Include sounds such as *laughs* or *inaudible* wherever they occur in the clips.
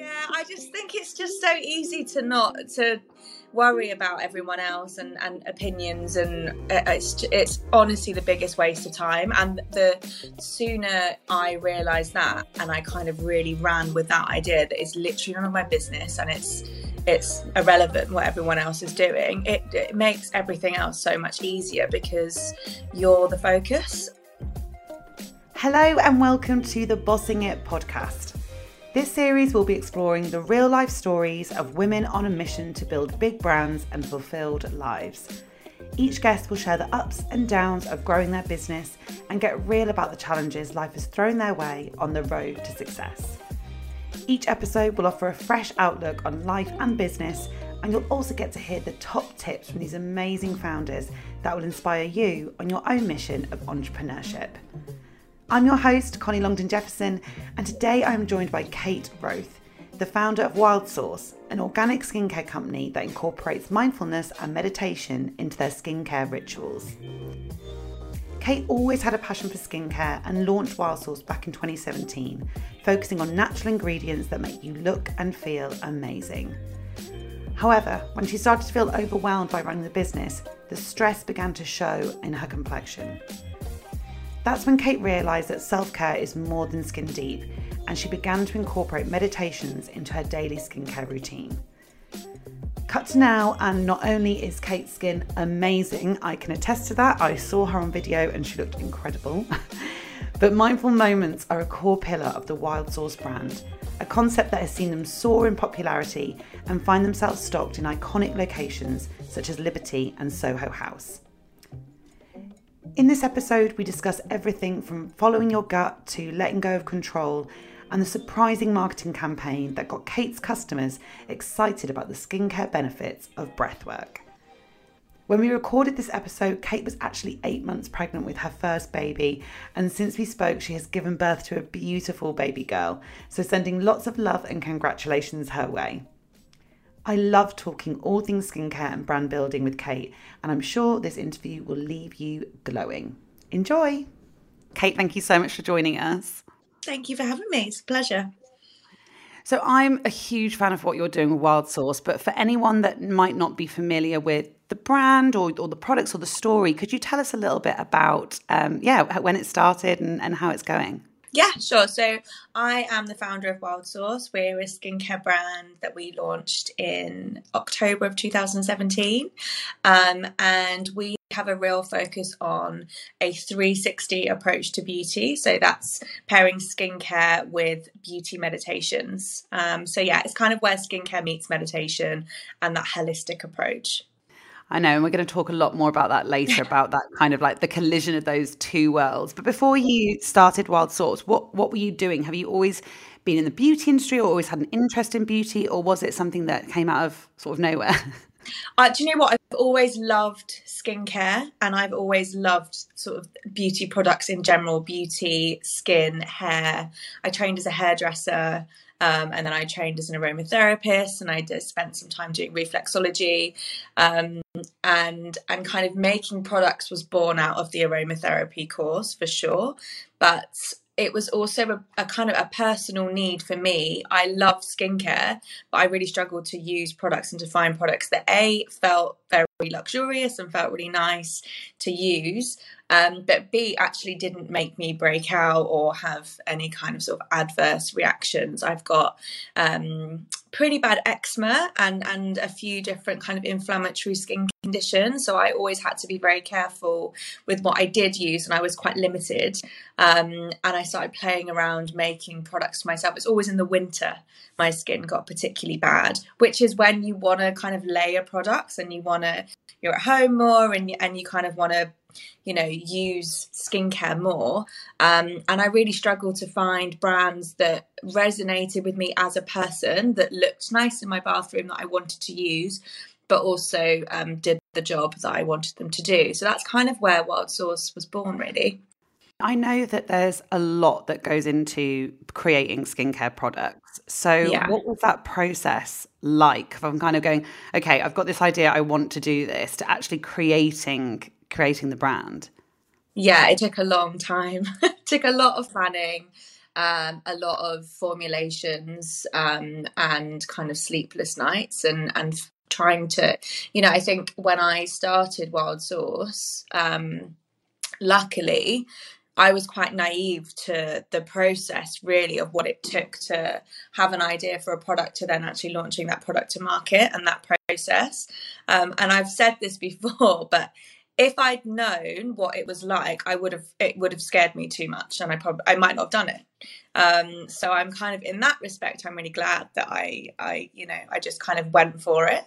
Yeah, I just think it's just so easy to not to worry about everyone else and, and opinions and uh, it's it's honestly the biggest waste of time. And the sooner I realized that and I kind of really ran with that idea that it's literally none of my business and it's it's irrelevant what everyone else is doing it, it makes everything else so much easier because you're the focus. Hello and welcome to the bossing it podcast this series will be exploring the real life stories of women on a mission to build big brands and fulfilled lives. Each guest will share the ups and downs of growing their business and get real about the challenges life has thrown their way on the road to success. Each episode will offer a fresh outlook on life and business, and you'll also get to hear the top tips from these amazing founders that will inspire you on your own mission of entrepreneurship. I'm your host, Connie Longden Jefferson, and today I am joined by Kate Roth, the founder of Wild Source, an organic skincare company that incorporates mindfulness and meditation into their skincare rituals. Kate always had a passion for skincare and launched Wild Source back in 2017, focusing on natural ingredients that make you look and feel amazing. However, when she started to feel overwhelmed by running the business, the stress began to show in her complexion. That's when Kate realised that self care is more than skin deep, and she began to incorporate meditations into her daily skincare routine. Cut to now, and not only is Kate's skin amazing, I can attest to that. I saw her on video and she looked incredible. *laughs* but mindful moments are a core pillar of the Wild Source brand, a concept that has seen them soar in popularity and find themselves stocked in iconic locations such as Liberty and Soho House. In this episode, we discuss everything from following your gut to letting go of control and the surprising marketing campaign that got Kate's customers excited about the skincare benefits of breathwork. When we recorded this episode, Kate was actually eight months pregnant with her first baby, and since we spoke, she has given birth to a beautiful baby girl. So, sending lots of love and congratulations her way. I love talking all things skincare and brand building with Kate, and I'm sure this interview will leave you glowing. Enjoy! Kate, thank you so much for joining us. Thank you for having me. It's a pleasure. So, I'm a huge fan of what you're doing with Wild Source, but for anyone that might not be familiar with the brand or, or the products or the story, could you tell us a little bit about, um, yeah, when it started and, and how it's going? Yeah, sure. So I am the founder of Wild Source. We're a skincare brand that we launched in October of 2017. Um, and we have a real focus on a 360 approach to beauty. So that's pairing skincare with beauty meditations. Um, so, yeah, it's kind of where skincare meets meditation and that holistic approach. I know, and we're going to talk a lot more about that later about that kind of like the collision of those two worlds. But before you started Wild Source, what what were you doing? Have you always been in the beauty industry or always had an interest in beauty, or was it something that came out of sort of nowhere? *laughs* Uh, do you know what? I've always loved skincare and I've always loved sort of beauty products in general beauty, skin, hair. I trained as a hairdresser. Um, and then I trained as an aromatherapist, and I did, spent some time doing reflexology, um, and and kind of making products was born out of the aromatherapy course for sure. But it was also a, a, kind of a personal need for me. I love skincare, but I really struggled to use products and to find products that A felt very luxurious and felt really nice to use, um, but B actually didn't make me break out or have any kind of sort of adverse reactions. I've got um, pretty bad eczema and and a few different kind of inflammatory skin conditions so i always had to be very careful with what i did use and i was quite limited um, and i started playing around making products for myself. It's always in the winter my skin got particularly bad which is when you want to kind of layer products and you want to you're at home more and and you kind of want to you know use skincare more um, and i really struggled to find brands that resonated with me as a person that looked nice in my bathroom that i wanted to use but also um, did the job that i wanted them to do so that's kind of where wild source was born really I know that there's a lot that goes into creating skincare products. So, yeah. what was that process like? I'm kind of going, okay, I've got this idea, I want to do this, to actually creating creating the brand? Yeah, it took a long time. *laughs* took a lot of planning. um, a lot of formulations um, and kind of sleepless nights and and trying to you know i think when i started wild source um, luckily I was quite naive to the process, really, of what it took to have an idea for a product to then actually launching that product to market and that process. Um, and I've said this *laughs* before, but if I'd known what it was like, I would have it would have scared me too much, and I probably I might not have done it. Um, so I'm kind of in that respect, I'm really glad that I I you know I just kind of went for it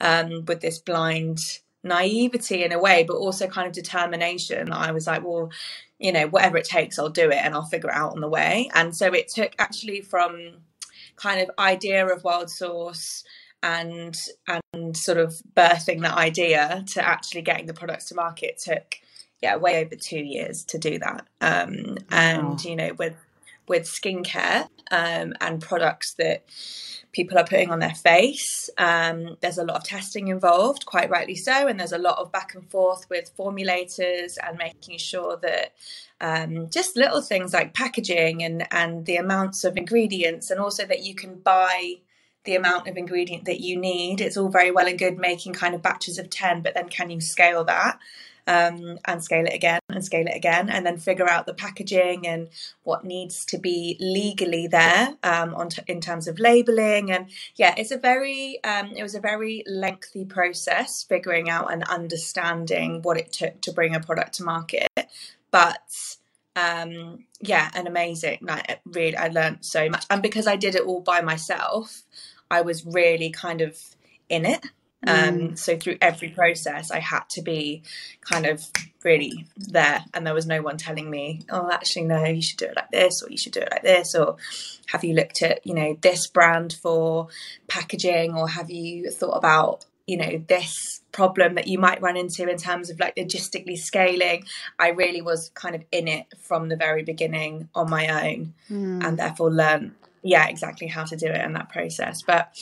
um, with this blind naivety in a way, but also kind of determination. I was like, well, you know, whatever it takes, I'll do it and I'll figure it out on the way. And so it took actually from kind of idea of wild source and and sort of birthing that idea to actually getting the products to market took yeah way over two years to do that um, and you know with with skincare um, and products that people are putting on their face. Um, there's a lot of testing involved, quite rightly so, and there's a lot of back and forth with formulators and making sure that um, just little things like packaging and and the amounts of ingredients, and also that you can buy the amount of ingredient that you need. It's all very well and good making kind of batches of ten, but then can you scale that? um, and scale it again and scale it again, and then figure out the packaging and what needs to be legally there um, on t- in terms of labeling. And yeah, it's a very um, it was a very lengthy process figuring out and understanding what it took to bring a product to market, but um yeah and amazing like really i learned so much and because i did it all by myself i was really kind of in it um, mm. So through every process, I had to be kind of really there, and there was no one telling me, "Oh, actually, no, you should do it like this, or you should do it like this, or have you looked at you know this brand for packaging, or have you thought about you know this problem that you might run into in terms of like logistically scaling i really was kind of in it from the very beginning on my own mm. and therefore learn yeah exactly how to do it and that process but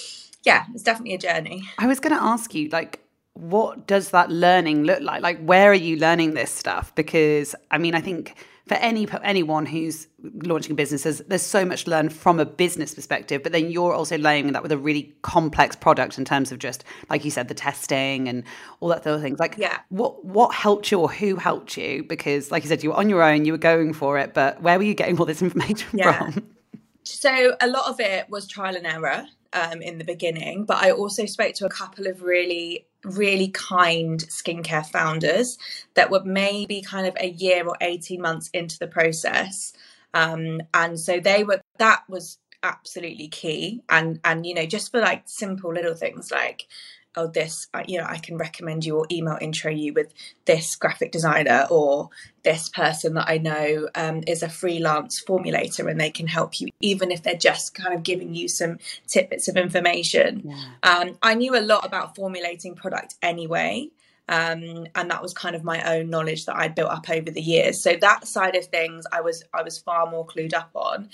yeah, it's definitely a journey. I was going to ask you, like, what does that learning look like? Like, where are you learning this stuff? Because I mean, I think for any anyone who's launching a business, there's, there's so much to learn from a business perspective. But then you're also laying that with a really complex product in terms of just, like you said, the testing and all that sort of things. Like, yeah. what what helped you or who helped you? Because, like you said, you were on your own, you were going for it. But where were you getting all this *laughs* information yeah. from? So a lot of it was trial and error um, in the beginning, but I also spoke to a couple of really, really kind skincare founders that were maybe kind of a year or 18 months into the process. Um, and so they were, that was absolutely key. And, and, you know, just for like simple little things like, oh this you know i can recommend you or email intro you with this graphic designer or this person that i know um, is a freelance formulator and they can help you even if they're just kind of giving you some tidbits of information yeah. um, i knew a lot about formulating product anyway um, and that was kind of my own knowledge that I'd built up over the years. So that side of things, I was I was far more clued up on.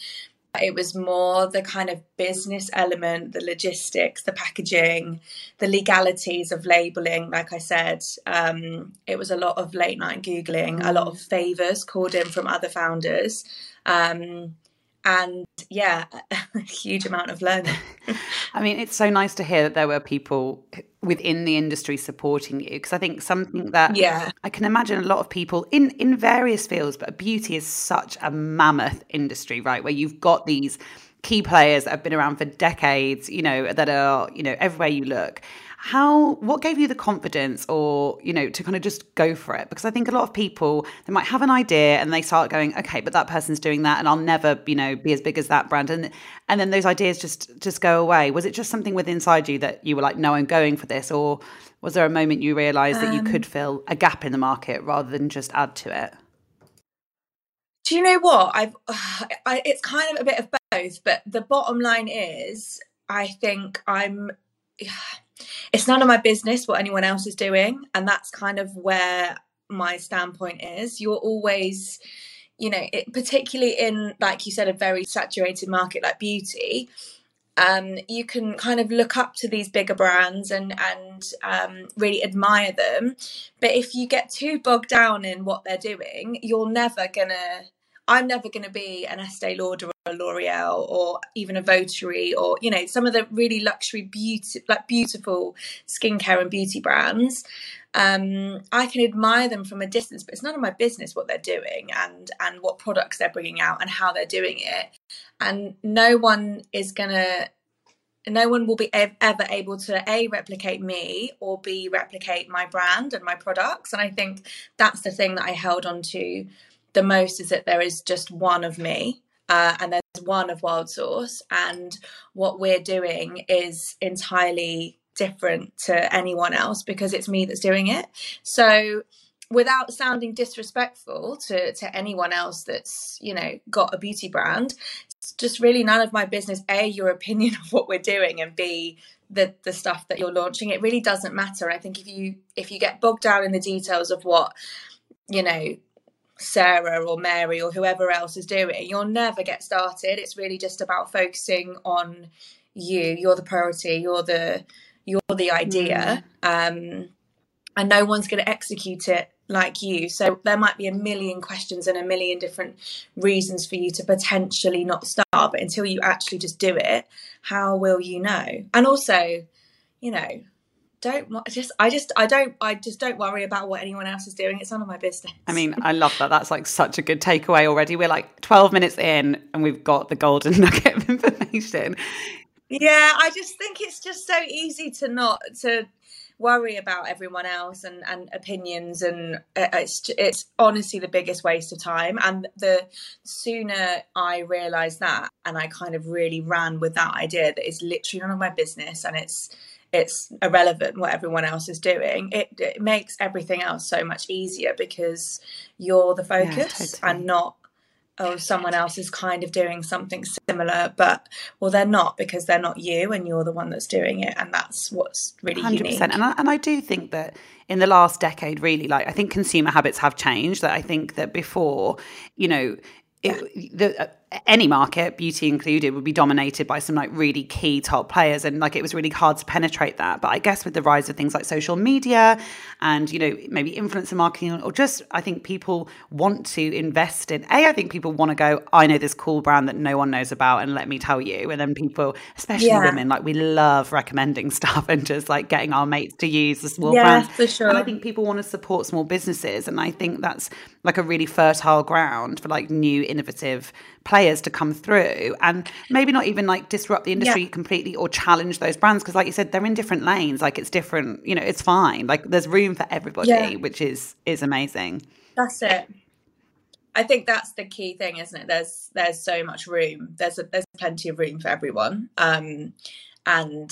It was more the kind of business element, the logistics, the packaging, the legalities of labeling. Like I said, um, it was a lot of late night Googling, a lot of favors called in from other founders. Um, and yeah, *laughs* a huge amount of learning. *laughs* I mean, it's so nice to hear that there were people within the industry supporting you because I think something that yeah I can imagine a lot of people in in various fields, but beauty is such a mammoth industry, right? Where you've got these key players that have been around for decades, you know, that are you know everywhere you look how what gave you the confidence or you know to kind of just go for it? Because i think a lot of people they might have an idea and they start going okay but that person's doing that and i'll never you know be as big as that brand. And and then those ideas just just go away. Was it just something within inside you that you were like no i'm going for this or was there a moment you realized that you could um, fill a gap in the market rather than just add to it? Do you know what? I've *sighs* I, it's kind of a bit of both but the bottom line is i think i'm *sighs* it's none of my business what anyone else is doing. And that's kind of where my standpoint is. You're always, you know, it, particularly in, like you said, a very saturated market like beauty. Um, you can kind of look up to these bigger brands and and um, really admire them, but if you get too bogged down in what they're doing, you're never gonna I'm never going to be an Estee Lauder or a L'Oreal or even a Votary or you know some of the really luxury beauty like beautiful skincare and beauty brands. Um, I can admire them from a distance, but it's none of my business what they're doing and and what products they're bringing out and how they're doing it. And no one is gonna no one will be ever able to a replicate me or b replicate my brand and my products and i think that's the thing that i held on to the most is that there is just one of me uh, and there's one of wild source and what we're doing is entirely different to anyone else because it's me that's doing it. So without sounding disrespectful to to anyone else that's you know got a beauty brand it's just really none of my business a your opinion *laughs* of what we're doing and b the the stuff that you're launching. It really doesn't matter. I think if you if you get bogged down in the details of what you know sarah or mary or whoever else is doing you'll never get started it's really just about focusing on you you're the priority you're the you're the idea mm. um and no one's going to execute it like you. So there might be a million questions and a million different reasons for you to potentially not start, but until you actually just do it, how will you know? And also, you know, don't just I just I don't I just don't worry about what anyone else is doing. It's none of my business. I mean, I love that. That's like such a good takeaway already. We're like 12 minutes in and we've got the golden *laughs* nugget of information. Yeah, I just think it's just so easy to not to worry about everyone else and, and opinions and uh, it's it's honestly the biggest waste of time and the sooner i realized that and i kind of really ran with that idea that it's literally none of my business and it's it's irrelevant what everyone else is doing it, it makes everything else so much easier because you're the focus yeah, totally. and not oh someone else is kind of doing something similar but well they're not because they're not you and you're the one that's doing it and that's what's really 100%. unique and I, and I do think that in the last decade really like i think consumer habits have changed that i think that before you know it, the, uh, any market, beauty included, would be dominated by some like really key top players, and like it was really hard to penetrate that. But I guess with the rise of things like social media and you know maybe influencer marketing, or just I think people want to invest in. A, I think people want to go. I know this cool brand that no one knows about, and let me tell you. And then people, especially yeah. women, like we love recommending *laughs* stuff and just like getting our mates to use the small yeah, brands. for sure. And I think people want to support small businesses, and I think that's like a really fertile ground for like new innovative players to come through and maybe not even like disrupt the industry yeah. completely or challenge those brands because like you said they're in different lanes like it's different you know it's fine like there's room for everybody yeah. which is is amazing that's it I think that's the key thing, isn't it? There's there's so much room. There's a, there's plenty of room for everyone. Um, and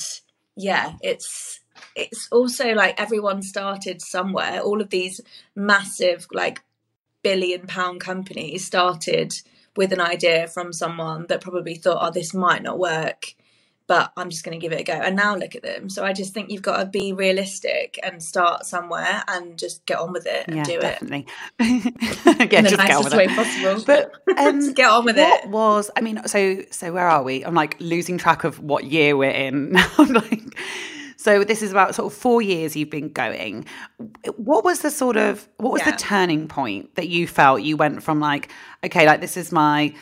yeah, it's it's also like everyone started somewhere. All of these massive like billion pound companies started with an idea from someone that probably thought, oh, this might not work, but I'm just going to give it a go. And now look at them. So I just think you've got to be realistic and start somewhere and just get on with it and yeah, do definitely. *laughs* it. yeah, just get on with way it. possible. But *laughs* um, get on with what it. What was I mean? So so where are we? I'm like losing track of what year we're in. *laughs* I'm like so this is about sort of four years you've been going. What was the sort of what was yeah. the turning point that you felt you went from like, okay, like this is my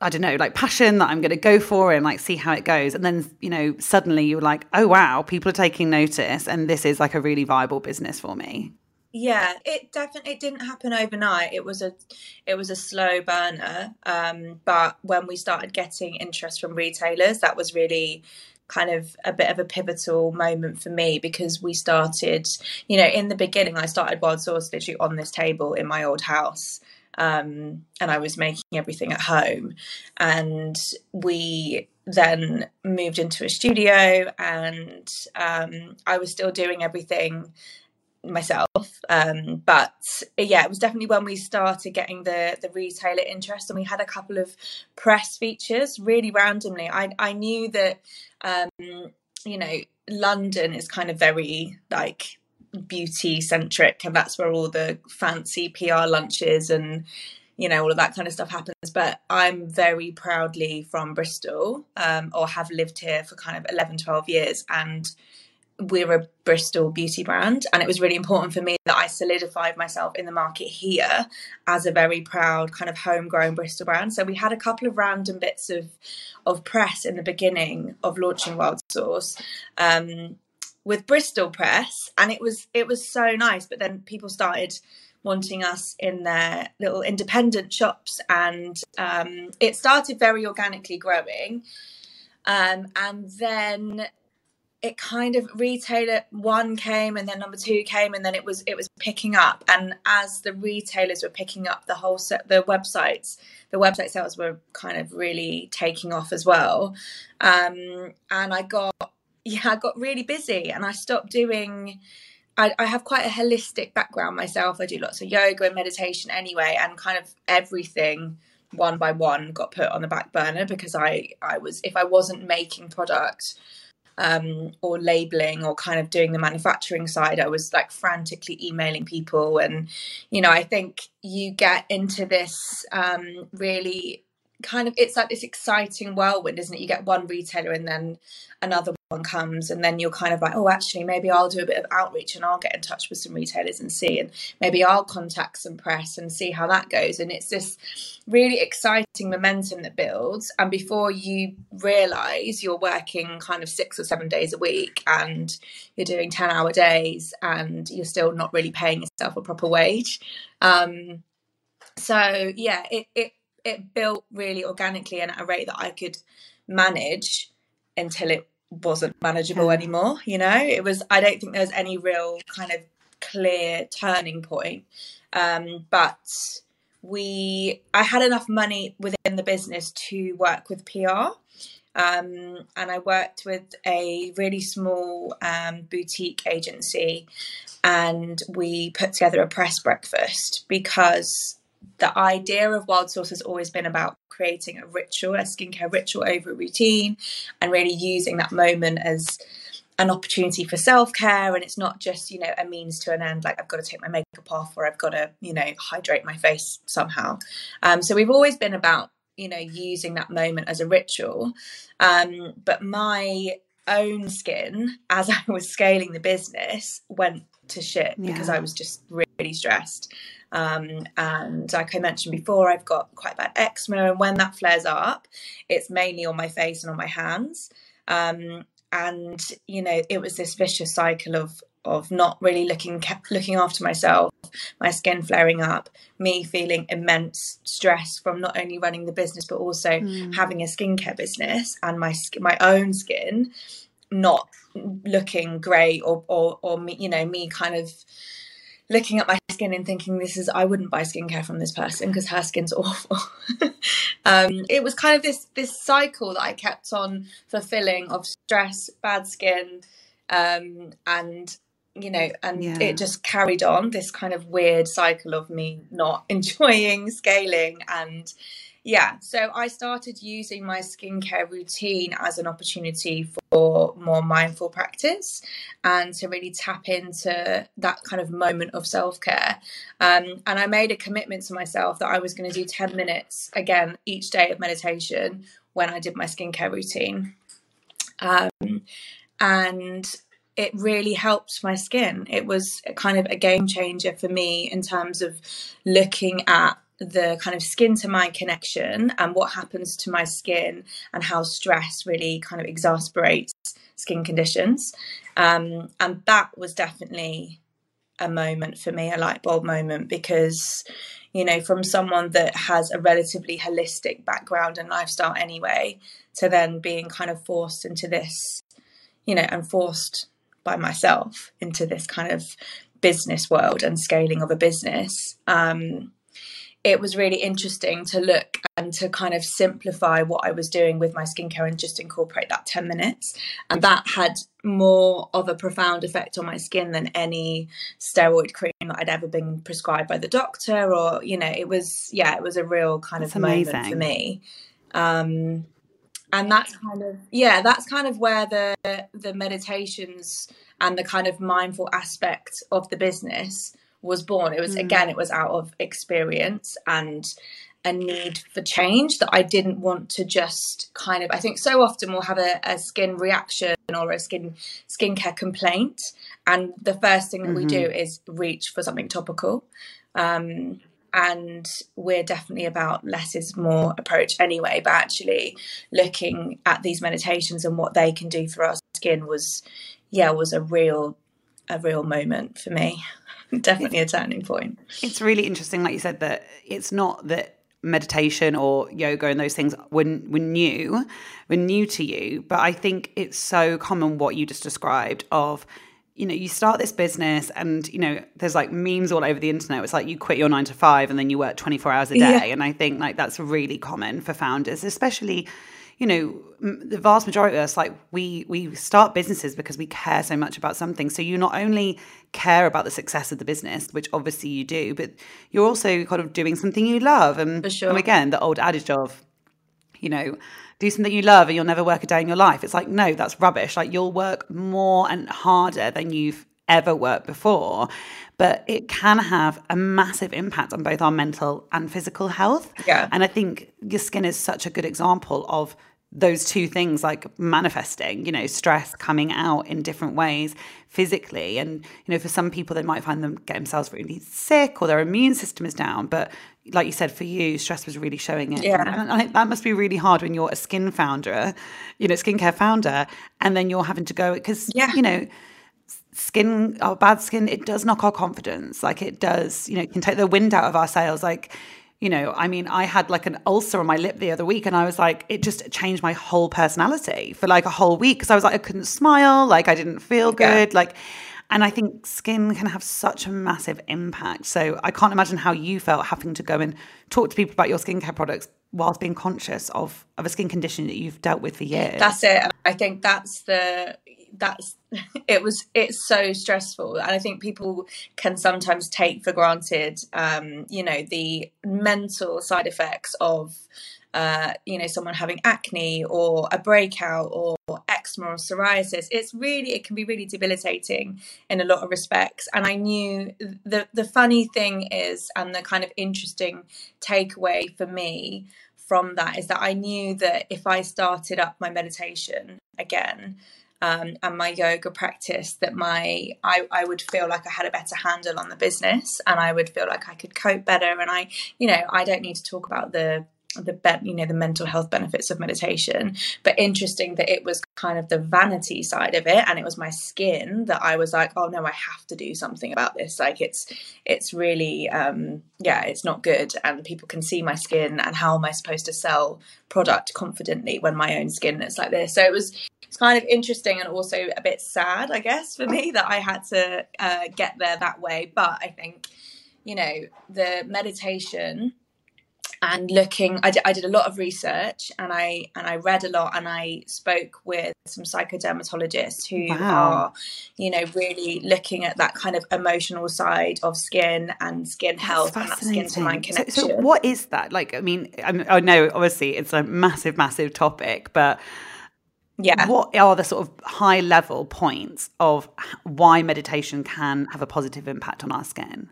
I don't know, like passion that I'm going to go for and like see how it goes. And then, you know, suddenly you're like, oh, wow, people are taking notice and this is like a really viable business for me. Yeah, it definitely it didn't happen overnight. It was a it was a slow burner. Um, but when we started getting interest from retailers, that was really kind of a bit of a pivotal moment for me because we started, you know, in the beginning, I started Wild Source literally on this table in my old house. Um, and I was making everything at home. And we then moved into a studio, and um, I was still doing everything myself. Um, but yeah, it was definitely when we started getting the the retailer interest, and we had a couple of press features really randomly. I I knew that um, you know London is kind of very like beauty centric, and that's where all the fancy PR lunches and you know all of that kind of stuff happens. But i'm very proudly from bristol um, or have lived here for kind of 11 12 years and we're a Bristol beauty brand, and it was really important for me that I solidified myself in the market here as a very proud kind of homegrown Bristol brand. So we had a couple of random bits of of press in the beginning of launching Wild Source. Um, with Bristol Press, and it was it was so nice. But then people started wanting us in their little independent shops, and um, it started very organically growing. Um, and then it kind of retailer one came and then number two came and then it was it was picking up. And as the retailers were picking up the whole set the websites the website sales were kind of really taking off as well. Um, and i got yeah i got really busy and i stopped doing I, I have quite a holistic background myself. I do lots of yoga and meditation anyway and kind of everything one by one got put on the back burner because i i was if i wasn't making product um, or labeling or kind of doing the manufacturing side, I was like frantically emailing people. And, you know, I think you get into this um, really kind of it's like this exciting whirlwind isn't it? You get one retailer and then another one comes and then you're kind of like oh actually maybe i'll do a bit of outreach and i'll get in touch with some retailers and see and maybe i'll contact some press and see how that goes. And it's this really exciting momentum that builds. And before you realize you're working kind of six or seven days a week and you're doing 10 hour days and you're still not really paying yourself a proper wage. Um, so yeah it, it it built really organically and at a rate that I could manage until it wasn't manageable anymore. You know, it was, I don't think there's any real kind of clear turning point. Um, but we, I had enough money within the business to work with PR. Um, and I worked with a really small um, boutique agency, and we put together a press breakfast because the idea of Wild Source has always been about creating a ritual, a skincare ritual over a routine, and really using that moment as an opportunity for self care. And it's not just, you know, a means to an end, like I've got to take my makeup off or I've got to, you know, hydrate my face somehow. Um, so we've always been about, you know, using that moment as a ritual. Um, but my own skin, as *laughs* I was scaling the business, went to shit yeah. because I was just really stressed. Um, and like I mentioned before, I've got quite bad eczema, and when that flares up, it's mainly on my face and on my hands. Um, and you know, it was this vicious cycle of of not really looking looking after myself, my skin flaring up, me feeling immense stress from not only running the business but also mm. having a skincare business and my my own skin not looking great or or or me you know me kind of looking at my skin and thinking this is I wouldn't buy skincare from this person because her skin's *laughs* awful. um, it was kind of this this cycle that I kept on fulfilling of stress, bad skin, um, and you know, and yeah. it just carried on this kind of weird cycle of me not *laughs* enjoying scaling and yeah, so I started using my skincare routine as an opportunity for more mindful practice and to really tap into that kind of moment of self care. Um, and I made a commitment to myself that I was going to do 10 minutes again each day of meditation when I did my skincare routine. Um, and it really helped my skin. It was kind of a game changer for me in terms of looking at the kind of skin to mind connection and what happens to my skin and how stress really kind of exasperates skin conditions. Um, and that was definitely a moment for me, a light bulb moment, because, you know, from someone that has a relatively holistic background and lifestyle anyway, to then being kind of forced into this, you know, and forced by myself into this kind of business world and scaling of a business. Um, it was really interesting to look and to kind of simplify what I was doing with my skincare and just incorporate that 10 minutes. And that had more of a profound effect on my skin than any steroid cream that I'd ever been prescribed by the doctor or, you know, it was, yeah, it was a real kind that's of amazing. moment for me. Um, and that's kind of, yeah, that's kind of where the, the meditations and the kind of mindful aspect of the business was born. It was mm. again, it was out of experience and a need for change that I didn't want to just kind of I think so often we'll have a, a skin reaction or a skin skincare complaint and the first thing that mm-hmm. we do mm-hmm. is reach for something topical um, and we're definitely about less is more approach anyway but actually looking at these meditations and what they can do for our skin was yeah was a real a real moment for me *laughs* definitely a turning point it's really interesting like you said that it's not that meditation or yoga and those things were, were new were new to you but i think it's so common what you just described of you know, you start this business and, you know, there's like memes all over the internet. It's like you quit your nine to five and then you work 24 hours a day. Yeah. And I think like that's really common for founders, especially, you know, the vast majority of us, like we, we start businesses because we care so much about something. So you not only care about the success of the business, which obviously you do, but you're also kind of doing something you love. And, sure. and again, the old adage of, you know, do something you love and you'll never work a day in your life. It's like, no, that's rubbish. Like you'll work more and harder than you've ever worked before. But it can have a massive impact on both our mental and physical health. Yeah. And I think your skin is such a good example of those two things like manifesting you know stress coming out in different ways physically and you know for some people they might find them get themselves really sick or their immune system is down but like you said for you stress was really showing it yeah and I think that must be really hard when you're a skin founder you know skincare founder and then you're having to go because yeah. you know skin our bad skin it does knock our confidence like it does you know it can take the wind out of our sails like you know, I mean, I had like an ulcer on my lip the other week, and I was like, it just changed my whole personality for like a whole week because I was like, I couldn't smile, like I didn't feel good, yeah. like. And I think skin can have such a massive impact. So I can't imagine how you felt having to go and talk to people about your skincare products whilst being conscious of, of a skin condition that you've dealt with for years. That's it. I think that's the that's *laughs* it was it's so stressful. And i think people can sometimes take for granted um you know the mental side effects of uh, you know someone having acne or a breakout or eczema or psoriasis. It's really it can be really debilitating in a lot of respects. And i knew the the funny thing is and the kind of interesting takeaway for me from that is that i knew that if i started up my meditation again um, and my yoga practice that my I, I would feel like I had a better handle on the business and I would feel like I could cope better. And I you know I don't need to talk about the the you know the mental health benefits of meditation. But interesting that it was kind of the vanity side of it and it was my skin that I was like oh no I have to do something about this. Like it's it's really um yeah it's not good and people can see my skin and how am I supposed to sell product confidently when my own skin is like this. So it was it's kind of interesting and also a bit sad, I guess, for me that I had to uh, get there that way. But I think, you know, the meditation and looking I did, I did a lot of research and I and I read a lot and I spoke with some psychodermatologists who wow. are you know really looking at that kind of emotional side of skin and skin health and that skin to mind connection. So, so, what is that like I mean I, mean, I know obviously it's a massive massive topic but yeah what are the sort of high level points of why meditation can have a positive impact on our skin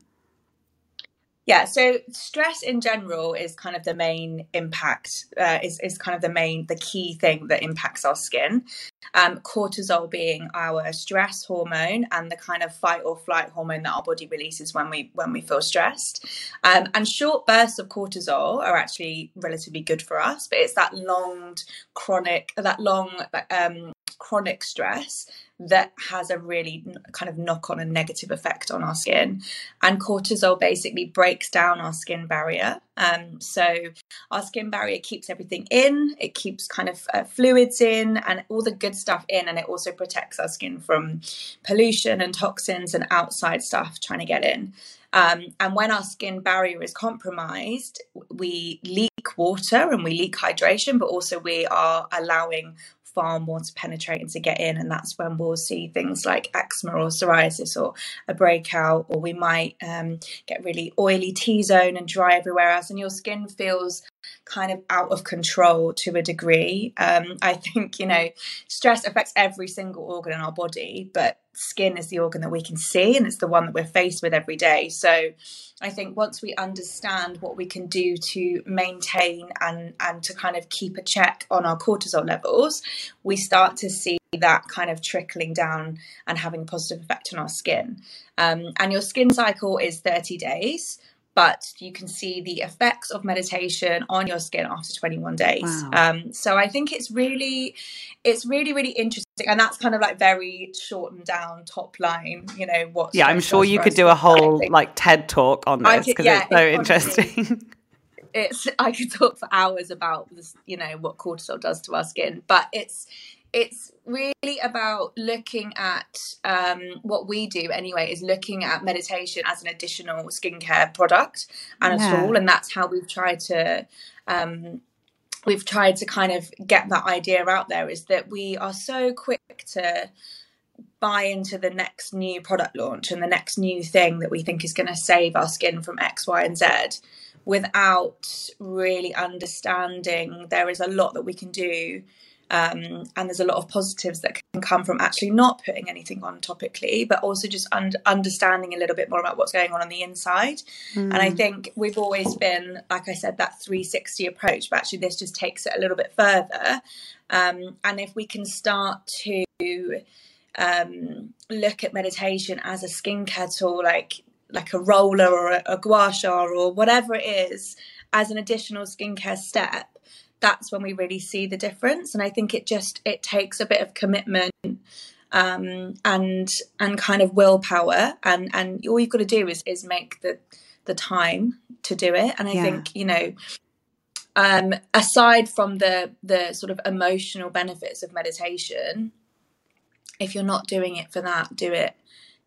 yeah, so stress in general is kind of the main impact, uh, is, is kind of the main, the key thing that impacts our skin. Um, cortisol being our stress hormone and the kind of fight or flight hormone that our body releases when we when we feel stressed. Um, and short bursts of cortisol are actually relatively good for us, but it's that long, chronic, that long um, chronic stress that has a really kind of knock on and negative effect on our skin. And cortisol basically breaks down our skin barrier. Um, so our skin barrier keeps everything in, it keeps kind of uh, fluids in and all the good stuff in, and it also protects our skin from pollution and toxins and outside stuff trying to get in. Um, and when our skin barrier is compromised, we leak water and we leak hydration, but also we are allowing far more to penetrate and to get in. And that's when we'll see things like eczema or psoriasis or a breakout, or we might um, get really oily T zone and dry everywhere else. And your skin feels kind of out of control to a degree. Um, I think, you know, stress affects every single organ in our body, but skin is the organ that we can see and it's the one that we're faced with every day. So I think once we understand what we can do to maintain and, and to kind of keep a check on our cortisol levels, we start to see that kind of trickling down and having a positive effect on our skin. Um, and your skin cycle is 30 days but you can see the effects of meditation on your skin after 21 days. Wow. Um, so I think it's really, it's really, really interesting, and that's kind of like very shortened down top line. You know what? Yeah, I'm sure you could do a whole like TED talk on this because yeah, it's so it, interesting. Honestly, *laughs* it's I could talk for hours about this, you know what cortisol does to our skin, but it's it's really about looking at um, what we do anyway is looking at meditation as an additional skincare product and yeah. a tool and that's how we've tried to um, we've tried to kind of get that idea out there is that we are so quick to buy into the next new product launch and the next new thing that we think is going to save our skin from x y and z without really understanding there is a lot that we can do um, and there's a lot of positives that can come from actually not putting anything on topically, but also just un- understanding a little bit more about what's going on on the inside. Mm. And I hmm. think we've always been, like I said, that 360 approach, but actually this just takes it a little bit further. Um, and if we can start to um, look at meditation as a skincare tool, like like a roller or a, a gua sha or whatever it is, as an additional skincare step, that's when we really see the difference. And i think it just it takes a bit of commitment um, and and kind of willpower. And and all you've got to do is is make the the time to do it. And i yeah. think you know um, aside from the the sort of emotional benefits of meditation if you're not doing it for that do it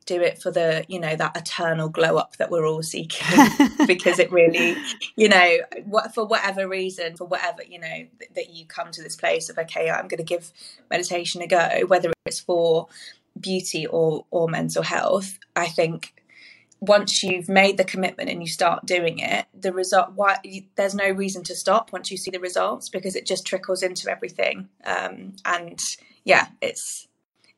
do it for the you know that eternal glow up that we're all seeking *laughs* because it really you know what, for whatever reason for whatever you know th- that you come to this place of okay i'm going to give meditation a go whether it's for beauty or or mental health i think once you've made the commitment and you start doing it the result why there's no reason to stop once you see the results because it just trickles into everything um, and yeah it's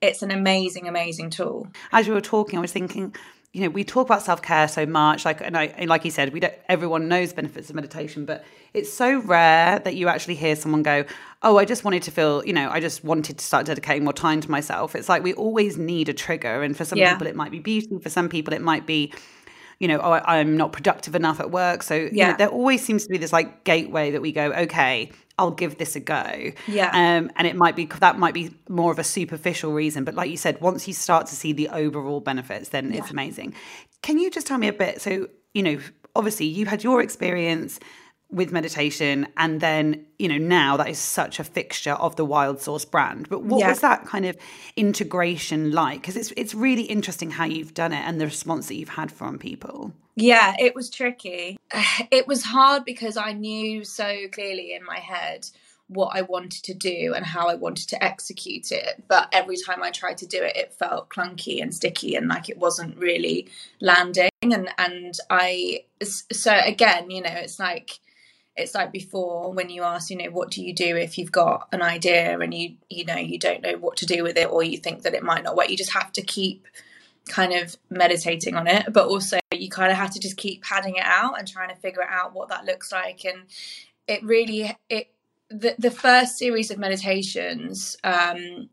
it's an amazing, amazing tool. As you were talking, I was thinking, you know, we talk about self care so much, like and, I, and like you said, we don't. Everyone knows benefits of meditation, but it's so rare that you actually hear someone go, "Oh, I just wanted to feel, you know, I just wanted to start dedicating more time to myself." It's like we always need a trigger, and for some yeah. people, it might be beauty. For some people, it might be you know, oh, I'm not productive enough at work. So yeah. You know, there always seems to be this like gateway that we go, okay, I'll give this a go. Yeah. Um, and it might be that might be more of a superficial reason, but like you said, once you start to see the overall benefits, then yeah. it's amazing. Can you just tell me a bit? So you know, obviously you had your experience with meditation and then you know now that is such a fixture of the wild source brand. But what yeah. was that kind of integration like? Because it's it's really interesting how you've done it and the response that you've had from people. Yeah it was tricky. *sighs* It was hard because i knew so clearly in my head what i wanted to do and how i wanted to execute it. But every time i tried to do it it felt clunky and sticky and like it wasn't really landing. And and i so again you know it's like it's like before when you ask you know what do you do if you've got an idea and you you know you don't know what to do with it or you think that it might not work you just have to keep kind of meditating on it. But also you kind of have to just keep padding it out and trying to figure out what that looks like. And it really it the, the first series of meditations um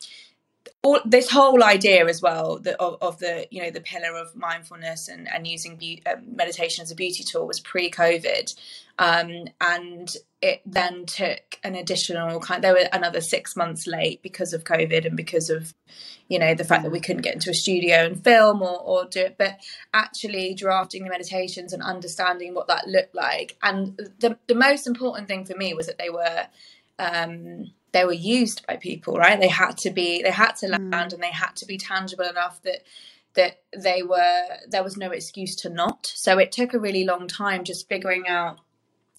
all, this whole idea as well the, of, of, the you know the pillar of mindfulness and and using be, uh, meditation as a beauty tool was pre-COVID, um, and it then took an additional kind. There were another six months late because of COVID and because of you know the fact that we couldn't get into a studio and film or, or do it. But actually drafting the meditations and understanding what that looked like, and the the most important thing for me was that they were. Um, they were used by people, right? They had to be, they had to land mm. and they had to be tangible enough that that they were there was no excuse to not. So it took a really long time just figuring out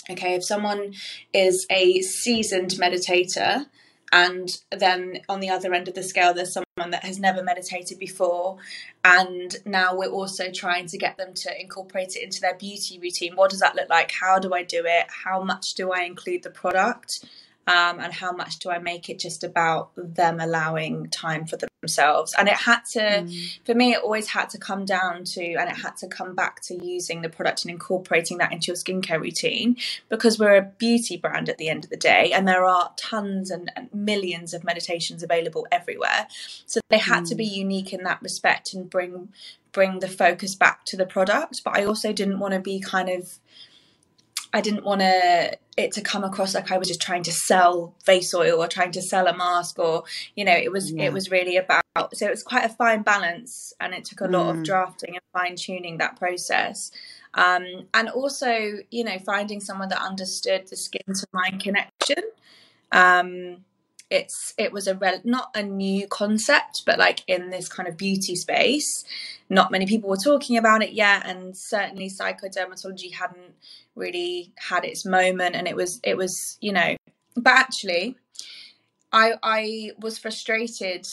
okay, if someone is a seasoned meditator and then on the other end of the scale there's someone that has never meditated before and now we're also trying to get them to incorporate it into their beauty routine what does that look like how do i do it how much do i include the product um, and how much do I make it just about them allowing time for themselves? And it had to, mm. for me, it always had to come down to, and it had to come back to using the product and incorporating that into your skincare routine because we're a beauty brand at the end of the day, and there are tons and, and millions of meditations available everywhere. So they had mm. to be mm. unique in that respect and bring bring the focus back to the product. But I also didn't want to be kind of I didn't want to it to come across like I was just trying to sell face oil or trying to sell a mask or you know it was yeah. it was really about so it was quite a fine balance and it took a lot mm. of drafting and fine tuning that process um, and also you know finding someone that understood the skin to mind connection um, it's it was a rel- not a new concept but like in this kind of beauty space not many people were talking about it yet and certainly psychodermatology hadn't really had its moment and it was it was you know. But actually i i was frustrated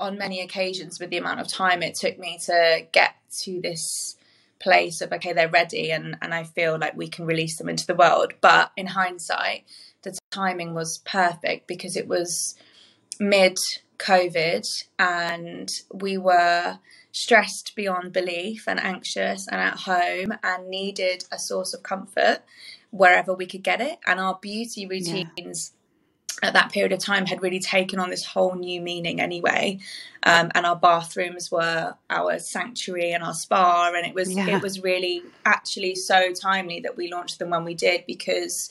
on many occasions with the amount of time it took me to get to this place of okay they're ready and and i feel like we can release them into the world. But in hindsight the timing was perfect because it was mid COVID and we were stressed beyond belief and anxious and at home and needed a source of comfort wherever we could get it. And our beauty routines at that period of time had really taken on this whole new meaning anyway um, and our bathrooms were our sanctuary and our spa and it was yeah. it was really actually so timely that we launched them when we did because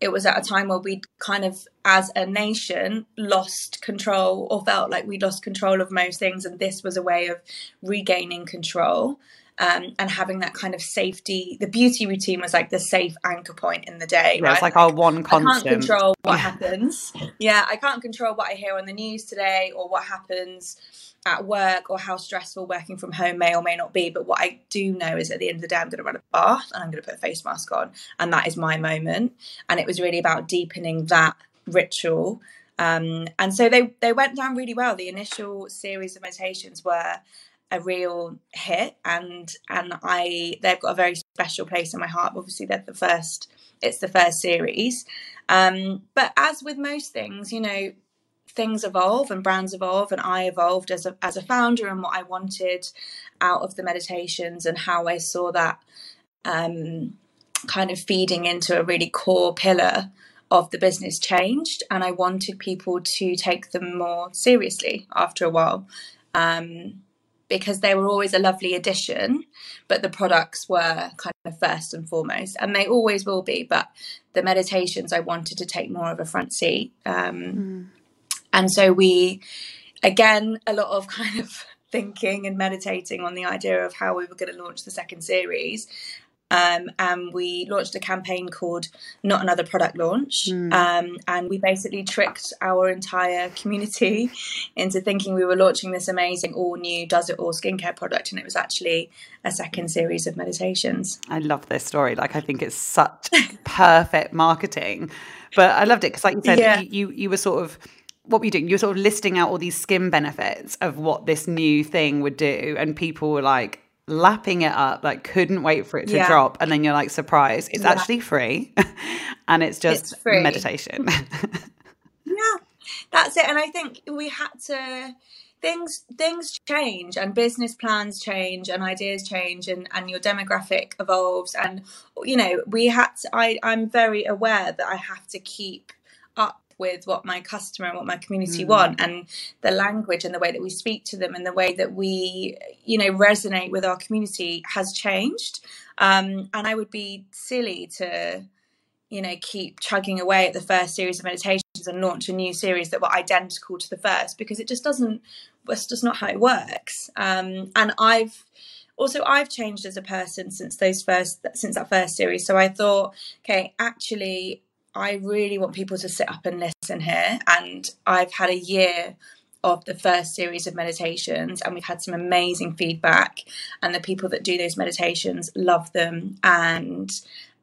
it was at a time where we kind of as a nation lost control or felt like we'd lost control of most things and this was a way of regaining control um, and having that kind of safety. The beauty routine was like the safe anchor point in the day. Yeah, right? it's like our one constant. I can't control what happens. Yeah, I can't control what I hear on the news today or what happens at work or how stressful working from home may or may not be. But what I do know is at the end of the day, I'm going to run a bath and I'm going to put a face mask on, and that is my moment. And it was really about deepening that ritual. Um, and so they they went down really well. The initial series of meditations were a real hit and and I they've got a very special place in my heart. Obviously they're the first it's the first series. Um, but as with most things, you know, things evolve and brands evolve and I evolved as a as a founder and what I wanted out of the meditations and how I saw that um, kind of feeding into a really core pillar of the business changed and I wanted people to take them more seriously after a while. Um, because they were always a lovely addition, but the products were kind of first and foremost, and they always will be. But the meditations, I wanted to take more of a front seat. Um, mm. And so we, again, a lot of *laughs* kind of thinking and meditating on the idea of how we were going to launch the second series. Um, and we launched a campaign called Not Another Product Launch. Mm. Um, and we basically tricked our entire community *laughs* into thinking we were launching this amazing all new Does It All skincare product. And it was actually a second series of meditations. I love this story. Like, I think it's such perfect marketing. But I loved it because, like you said, yeah. you, you were sort of what were you doing? You were sort of listing out all these skin benefits of what this new thing would do, and people were like, lapping it up, like couldn't wait for it to yeah. drop. And then you're like, surprise, it's yeah. actually free *laughs* and it's just it's meditation. *laughs* yeah, that's it. And I think we had to things things change and business plans change and ideas change and and your demographic evolves and you know we had to, I I'm very aware that I have to keep with what my customer and what my community mm. want and the language and the way that we speak to them and the way that we you know resonate with our community has changed. Um, and i would be silly to you know keep chugging away at the first series of meditations and launch a new series that were identical to the first because it just doesn't that's just not how it works. Um, and i've also i've changed as a person since those first since that first series. So i thought okay actually I really want people to sit up and listen here. And I've had a year of the first series of meditations, and we've had some amazing feedback. And the people that do those meditations love them. And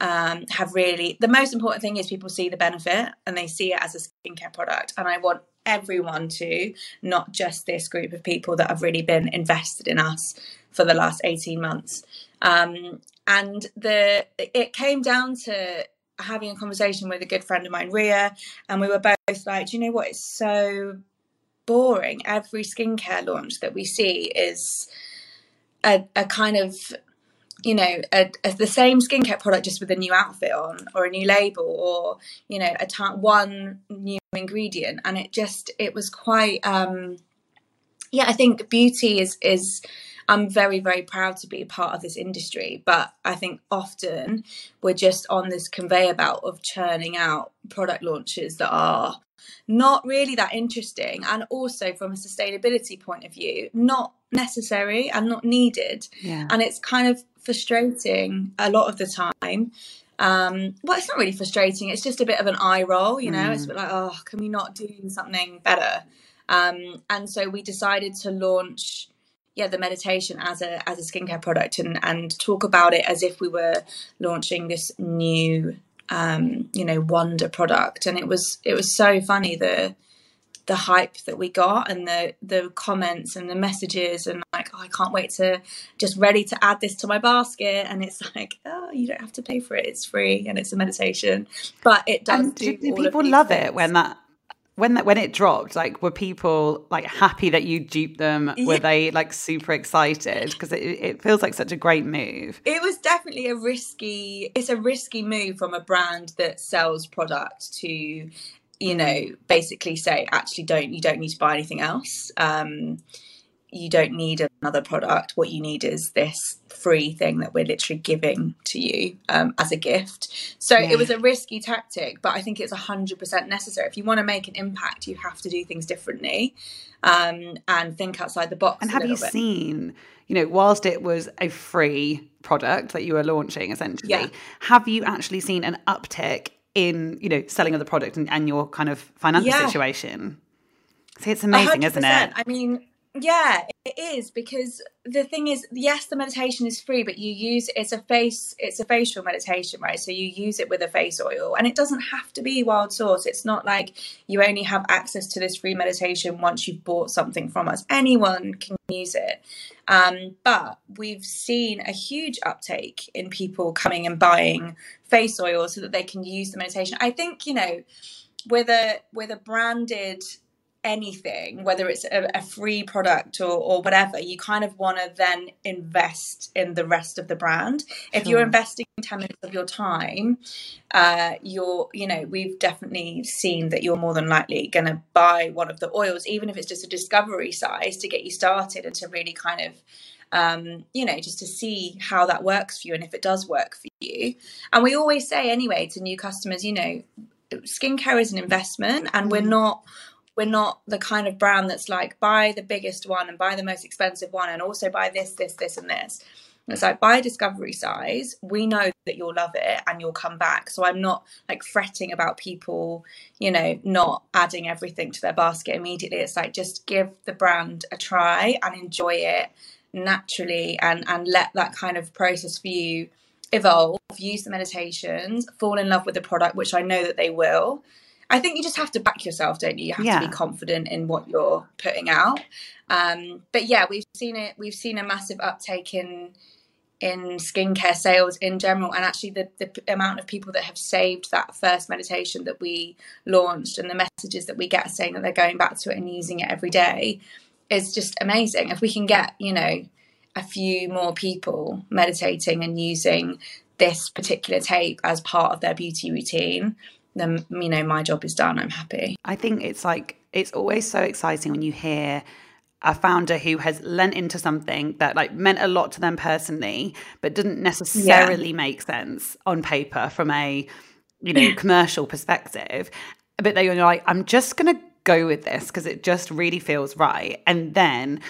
um, have really the most important thing is people see the benefit and they see it as a skincare product and i want everyone to not just this group of people that have really been invested in us for the last 18 months um, and the it came down to having a conversation with a good friend of mine ria and we were both like do you know what? It's so boring. Every skincare launch that we see is a, a kind of you know a, a, the same skincare product just with a new outfit on or a new label or you know a t- one new ingredient. And it just it was quite um yeah i think beauty is is i'm very very proud to be a part of this industry but i think often we're just on this conveyor belt of churning out product launches that are not really that interesting and also from a sustainability point of view not necessary and not needed yeah. and it's kind of frustrating a lot of the time um, well it's not really frustrating it's just a bit of an eye roll you know mm. it's like oh can we not do something better um, and so we decided to launch yeah the meditation as a as a skincare product and and talk about it as if we were launching this new um, you know wonder product. And it was it was so funny the the hype that we got and the the comments and the messages and like oh, I can't wait to just ready to add this to my basket. And it's *laughs* like oh you don't have to pay for it. It's free and it's a meditation. But it does and do people love things. it when that when that when it dropped like were people like happy that you duped them? Yeah. were they like super excited? Because it, it feels like such a great move. It was definitely a risky it's a risky move from a brand that sells product to you know basically say actually don't you don't need to buy anything else. Um you don't need another product. What you need is this free thing that we're literally giving to you um, as a gift. So yeah. it was a risky tactic, but I think it's 100% necessary. If you want to make an impact, you have to do things differently um, and think outside the box. And have you bit. seen, you know, whilst it was a free product that you were launching essentially, yeah. have you actually seen an uptick in, you know, selling of the product and, and your kind of financial yeah. situation? See, it's amazing, is isn't it? I mean, yeah, it is because the thing is, yes, the meditation is free, but you use it's a face, it's a facial meditation, right? So you use it with a face oil, and it doesn't have to be wild source. It's not like you only have access to this free meditation once you've bought something from us. Anyone can use it, um, but we've seen a huge uptake in people coming and buying face oil so that they can use the meditation. I think you know, with a with a branded anything, whether it's a, a free product or, or, whatever, you kind of want to then invest in the rest of the brand. If you're investing 10 minutes of your time, uh, you're, you know, we've definitely seen that you're more than likely going to buy one of the oils, even if it's just a discovery size to get you started and to really kind of um, you know, just to see how that works for you and if it does work for you. And we always say, anyway, to new customers, you know, skincare is an investment and we're mm. not we're not the kind of brand that's like buy the biggest one and buy the most expensive one and also buy this, this, this, and this. it's like buy discovery size. We know that you'll love it and you'll come back. So I'm not like fretting about people, you know, not adding everything to their basket immediately. It's like just give the brand a try and enjoy it naturally and and let that kind of process for you evolve. Use the meditations, fall in love with the product, which I know that they will I think you just have to back yourself, don't you? You have yeah. to be confident in what you're putting out. Um, but yeah, we've seen it. We've seen a massive uptake in in skincare sales in general, and actually the, the amount of people that have saved that first meditation that we launched, and the messages that we get saying that they're going back to it and using it every day, is just amazing. If we can get you know a few more people meditating and using this particular tape as part of their beauty routine then you know my job is done i'm happy. I think it's like it's always so exciting when you hear a founder who has lent into something that like meant a lot to them personally but didn't necessarily yeah. make sense on paper from a you know commercial perspective. But they're like i'm just going to go with this because it just really feels right. And then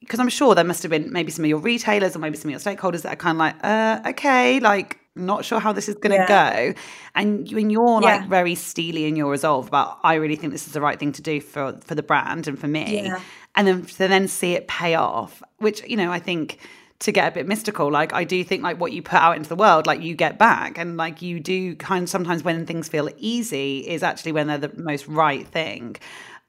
because i'm sure there must have been maybe some of your retailers or maybe some of your stakeholders that are kind of like uh okay like not sure how this is going to yeah. go. And when you're yeah. like very steely in your resolve about, I really think this is the right thing to do for for the brand and for me, yeah. and then to then see it pay off, which you know I think to get a bit mystical like i do think like what you put out into the world like you get back and like you do kind of sometimes when things feel easy is actually when they're the most right thing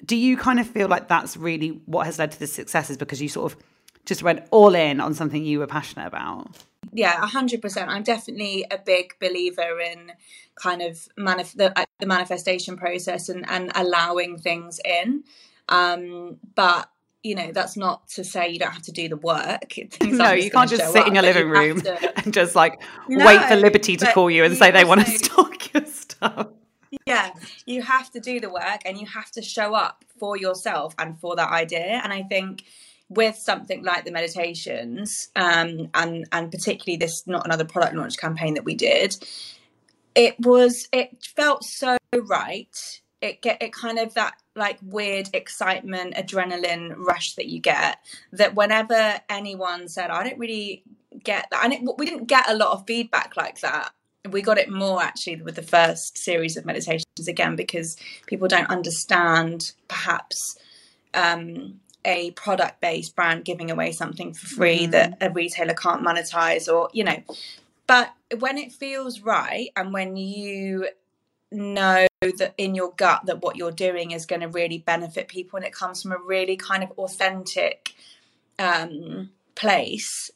do you kind of feel like that's really what has led to the successes because you sort of just went all in on something you were passionate about yeah 100% i'm definitely a big believer in kind of manif- the, the manifestation process and, and allowing things in. Um, but you know that's not to say you don't have to do the work. *laughs* No you can't just sit up, in your living you room to... *laughs* and just like no, wait for liberty to call you and say they want to stock your stuff. Yeah you have to do the work and you have to show up for yourself and for that idea. And i think with something like the meditations um, and and particularly this not another product launch campaign that we did it was it felt so right. It get it kind of that like weird excitement adrenaline rush that you get that whenever anyone said i don't really get that and it, we didn't get a lot of feedback like that. We got it more actually with the first series of meditations again because people don't understand perhaps um, a product based brand giving away something for free mm-hmm. that a retailer can't monetize or you know but when it feels right and when you know that in your gut that what you're doing is going to really benefit people and it comes from a really kind of authentic um, place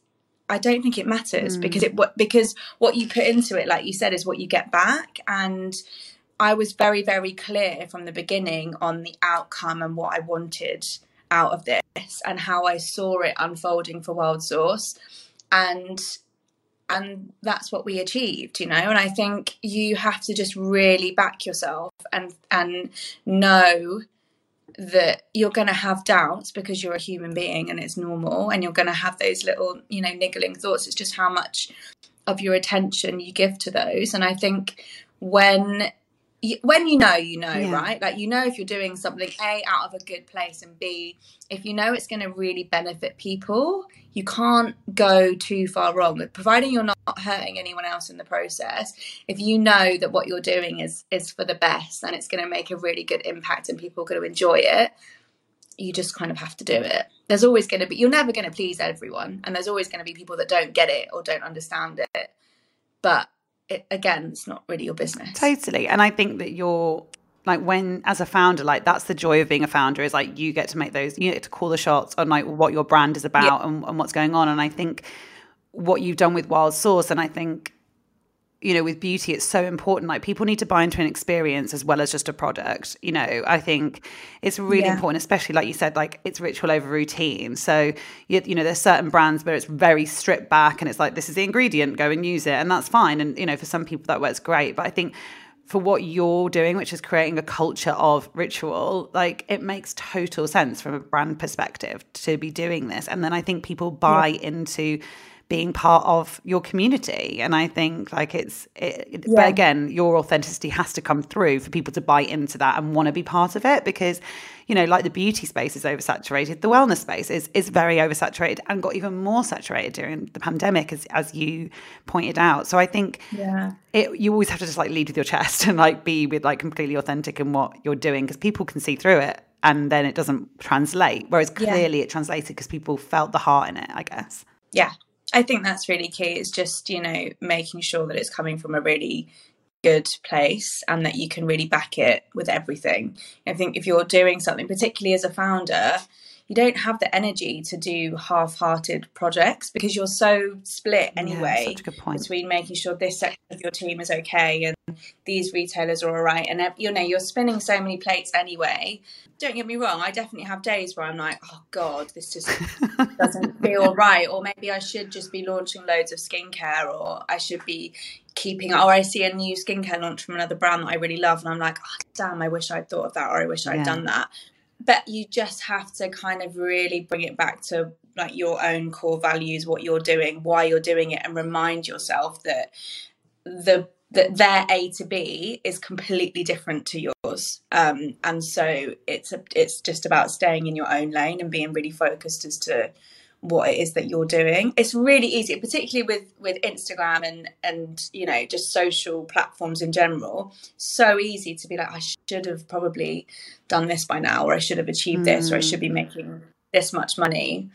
i don't think it matters mm. because it because what you put into it like you said is what you get back and i was very very clear from the beginning on the outcome and what i wanted out of this and how i saw it unfolding for wild source. And and that's what we achieved you know? And i think you have to just really back yourself and and know that you're going to have doubts because you're a human being and it's normal and you're going to have those little you know niggling thoughts. It's just how much of your attention you give to those. And i think when when you know you know yeah. right? Like you know if you're doing something a out of a good place and b if you know it's going to really benefit people you can't go too far wrong providing you're not hurting anyone else in the process if you know that what you're doing is is for the best and it's going to make a really good impact and people are going to enjoy it you just kind of have to do it. There's always going to be you're never going to please everyone and there's always going to be people that don't get it or don't understand it. But it, again, it's not really your business. Totally. And I think that you're like when as a founder like that's the joy of being a founder is like you get to make those you get to call the shots on like what your brand is about yeah. and, and what's going on and i think what you've done with wild source and i think you know with beauty it's so important like people need to buy into an experience as well as just a product you know i think it's really yeah. important especially like you said like it's ritual over routine so you, you know there's certain brands where it's very stripped back and it's like this is the ingredient go and use it and that's fine and you know for some people that works great but i think for what you're doing, which is creating a culture of ritual, like it makes total sense from a brand perspective to be doing this. And then I think people buy yeah. into being part of your community. And I think like it's, it, yeah. but again, your authenticity has to come through for people to buy into that and want to be part of it because, you know, like the beauty space is oversaturated, the wellness space is is very oversaturated and got even more saturated during the pandemic, as as you pointed out. So I think yeah, it, you always have to just like lead with your chest *laughs* and like be with like completely authentic in what you're doing because people can see through it and then it doesn't translate. Whereas clearly yeah. it translated because people felt the heart in it, I guess. Yeah, I think that's really key. Is just you know making sure that it's coming from a really good place and that you can really back it with everything. I think if you're doing something, particularly as a founder, you don't have the energy to do half-hearted projects because you're so split anyway yeah, between making sure this section of your team is okay and these retailers are all right and uh, you know you're spinning so many plates anyway. Don't get me wrong i definitely have days where i'm like oh god this just *laughs* doesn't feel right or maybe i should just be launching loads of skincare or i should be keeping or i see a new skincare launch from another brand that i really love and i'm like oh, damn i wish i'd thought of that or i wish i'd yeah. done that but you just have to kind of really bring it back to like your own core values what you're doing why you're doing it and remind yourself that the that their A to B is completely different to yours, um, and so it's a, it's just about staying in your own lane and being really focused as to what it is that you're doing. It's really easy, particularly with with Instagram and and you know just social platforms in general. So easy to be like, I should have probably done this by now, or I should have achieved mm. this, or I should be mm. making this much money.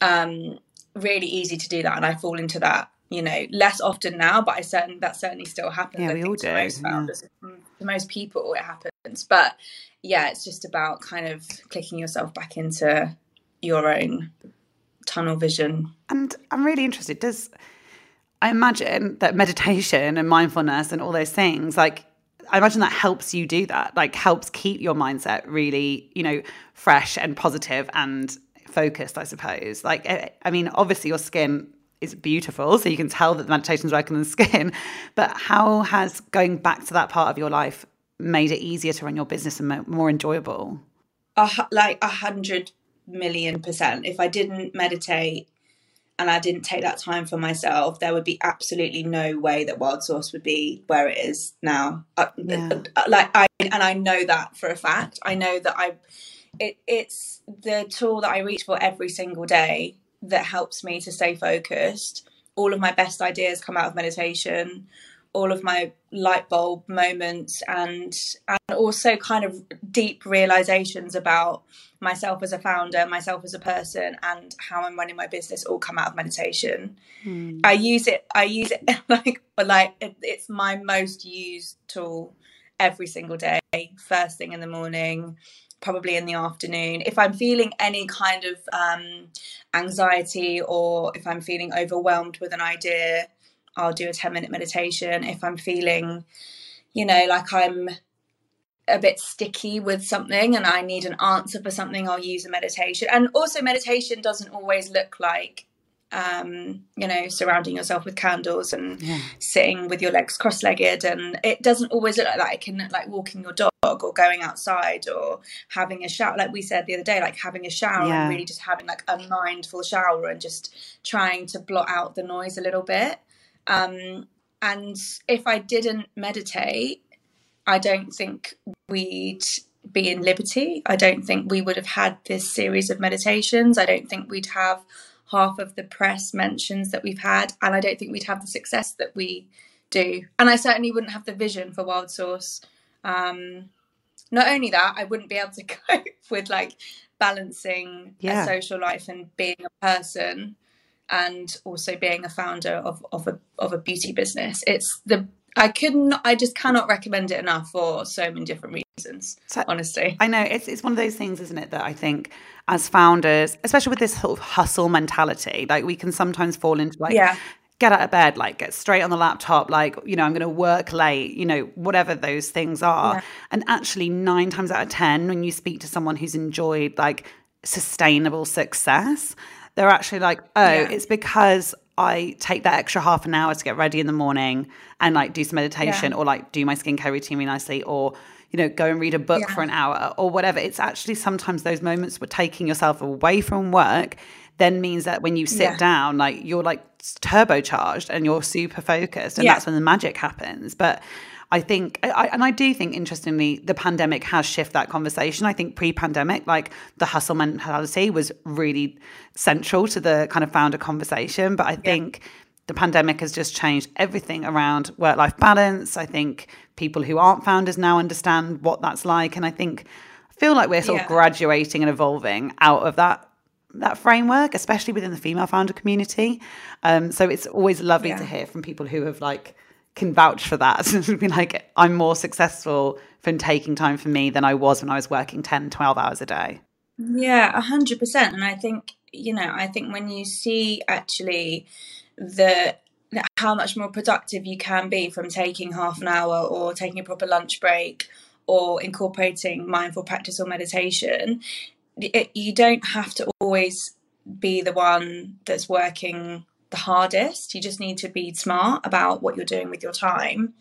Um, really easy to do that, and I fall into that. You know, less often now, but I certainly that certainly still happens. Yeah, I we all to do, most yeah. founders, to most people, it happens. But yeah, it's just about kind of clicking yourself back into your own tunnel vision. And I'm really interested. Does I imagine that meditation and mindfulness and all those things, like I imagine that helps you do that, like helps keep your mindset really, you know, fresh and positive and focused, I suppose. Like, I, I mean, obviously your skin is beautiful, so you can tell that the meditation's working on the skin. *laughs* But how has going back to that part of your life made it easier to run your business and more enjoyable? hu- like a hundred million percent. If I didn't meditate and I didn't take that time for myself, there would be absolutely no way that Wild Source would be where it is now. Uh, Yeah. uh, Like I and I know that for a fact. I know that I it, it's the tool that I reach for every single day that helps me to stay focused. All of my best ideas come out of meditation. All of my light bulb moments and and also kind of deep realizations about myself as a founder, myself as a person, and how I'm running my business all come out of meditation. I use it. I use it *laughs* like like it, it's my most used tool every single day. First thing in the morning, probably in the afternoon. If I'm feeling any kind of um, anxiety or if I'm feeling overwhelmed with an idea, I'll do a 10 minute meditation. If I'm feeling, you know, like I'm a bit sticky with something and I need an answer for something, I'll use a meditation. And also, meditation doesn't always look like, um, you know, surrounding yourself with candles and Yeah. sitting with your legs cross legged. And it doesn't always look like that. It can look like walking your dog or going outside or having a shower. Like we said the other day, like having a shower Yeah. and really just having like a mindful shower and just trying to blot out the noise a little bit. Um, and if I didn't meditate, I don't think we'd be in liberty. I don't think we would have had this series of meditations. I don't think we'd have half of the press mentions that we've had. And I don't think we'd have the success that we do. And I certainly wouldn't have the vision for Wild Source. Um, not only that, I wouldn't be able to *laughs* cope with like balancing Yeah. a social life and being a person and also being a founder of, of a of a beauty business. It's the I couldn't I just cannot recommend it enough for so many different reasons. So- honestly. I know it's it's one of those things, isn't it, that I think as founders, especially with this sort of hustle mentality, like we can sometimes fall into like Yeah. get out of bed, like get straight on the laptop, like, you know, I'm gonna work late, you know, whatever those things are. Yeah. And actually nine times out of ten, when you speak to someone who's enjoyed like sustainable success, they're actually like, oh, Yeah. it's because I take that extra half an hour to get ready in the morning and like do some meditation Yeah. or like do my skincare routine really nicely or you know go and read a book Yeah. for an hour or whatever it's actually sometimes those moments where taking yourself away from work then means that when you sit Yeah. down like you're like turbocharged and you're super focused and that's when the magic happens but I think, I, and I do think, interestingly, the pandemic has shifted that conversation. I think pre-pandemic, like the hustle mentality was really central to the kind of founder conversation. But I think the pandemic has just changed everything around work-life balance. I think people who aren't founders now understand what that's like, and I think I feel like we're sort of graduating and evolving out of that that framework, especially within the female founder community. Um, so it's always lovely Yeah. to hear from people who have like can vouch for that *laughs* be like, I'm more successful from taking time for me than I was when I was working 10, 12 hours a day. Yeah, a hundred percent. And I think you know, I think when you see actually the how much more productive you can be from taking half an hour or taking a proper lunch break or incorporating mindful practice or meditation, it, you don't have to always be the one that's working the hardest. You just need to be smart about what you're doing with your time.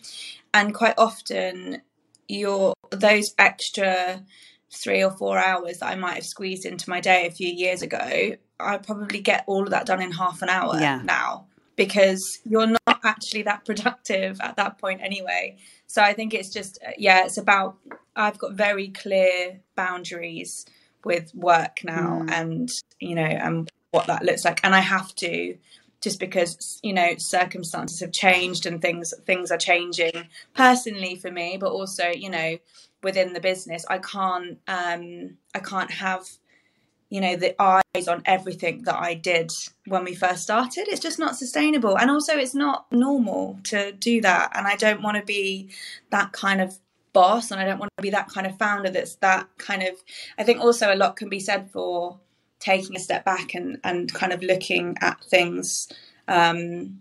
And quite often, your those extra three or four hours that I might have squeezed into my day a few years ago, I probably get all of that done in half an hour Yeah. now because you're not actually that productive at that point anyway. So I think it's just, uh, yeah, it's about, I've got very clear boundaries with work now mm. and, you know, and what that looks like. And I have to, just because you know circumstances have changed and things things are changing personally for me but also you know within the business i can't um i can't have you know the eyes on everything that I did when we first started. It's just not sustainable, and also it's not normal to do that. And I don't want to be that kind of boss, and I don't want to be that kind of founder. That's that kind of. I think also a lot can be said for taking a step back and and kind of looking at things, um,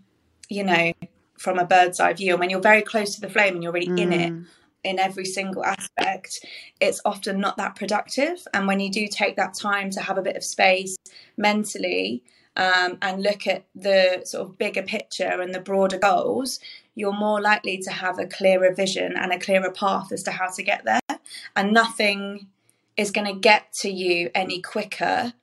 you know, from a bird's eye view. And when you're very close to the flame and you're really mm. in it, mm in every single aspect, it's often not that productive. And when you do take that time to have a bit of space mentally um, and look at the sort of bigger picture and the broader goals, you're more likely to have a clearer vision and a clearer path as to how to get there. And nothing is going to get to you any quicker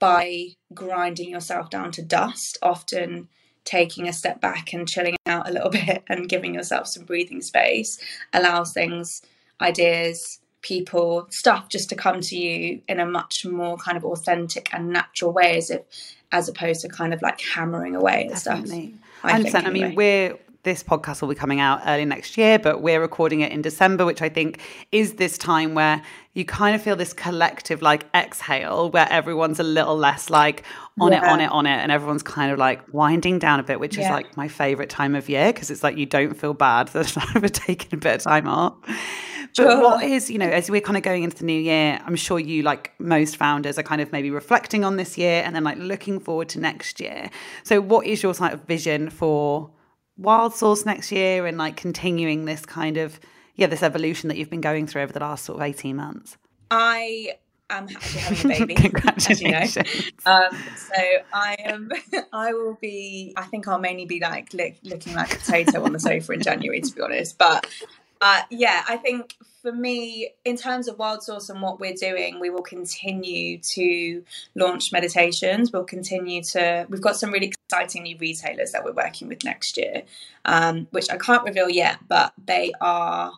by grinding yourself down to dust. Often, taking a step back and chilling out a little *laughs* bit and giving yourself some breathing space allows things, ideas, people, stuff just to come to you in a much more kind of authentic and natural way as if as opposed to kind of like hammering away at Definitely. stuff. I, I understand. Anyway. I mean, we're this podcast will be coming out early next year, but we're recording it in December, which I think is this time where you kind of feel this collective like exhale where everyone's a little less like on yeah. it, on it, on it, and everyone's kind of like winding down a bit, which yeah. is like my favorite time of year because it's like you don't feel bad *laughs* for taking a bit of time off. But sure. what is, you know, as we're kind of going into the new year, I'm sure you, like most founders, are kind of maybe reflecting on this year and then like looking forward to next year. So, what is your sort of vision for wild source next year and like continuing this kind of yeah this evolution that you've been going through over the last sort of 18 months? I am actually having a baby *laughs* congratulations you know. um, so i am *laughs* i will be i think i'll mainly be like look, looking like a potato on the sofa in january to be honest. But uh, yeah, I think for me, in terms of Wild Source and what we're doing, we will continue to launch meditations. We'll continue to, we've got some really exciting new retailers that we're working with next year, um, which I can't reveal yet, but they are,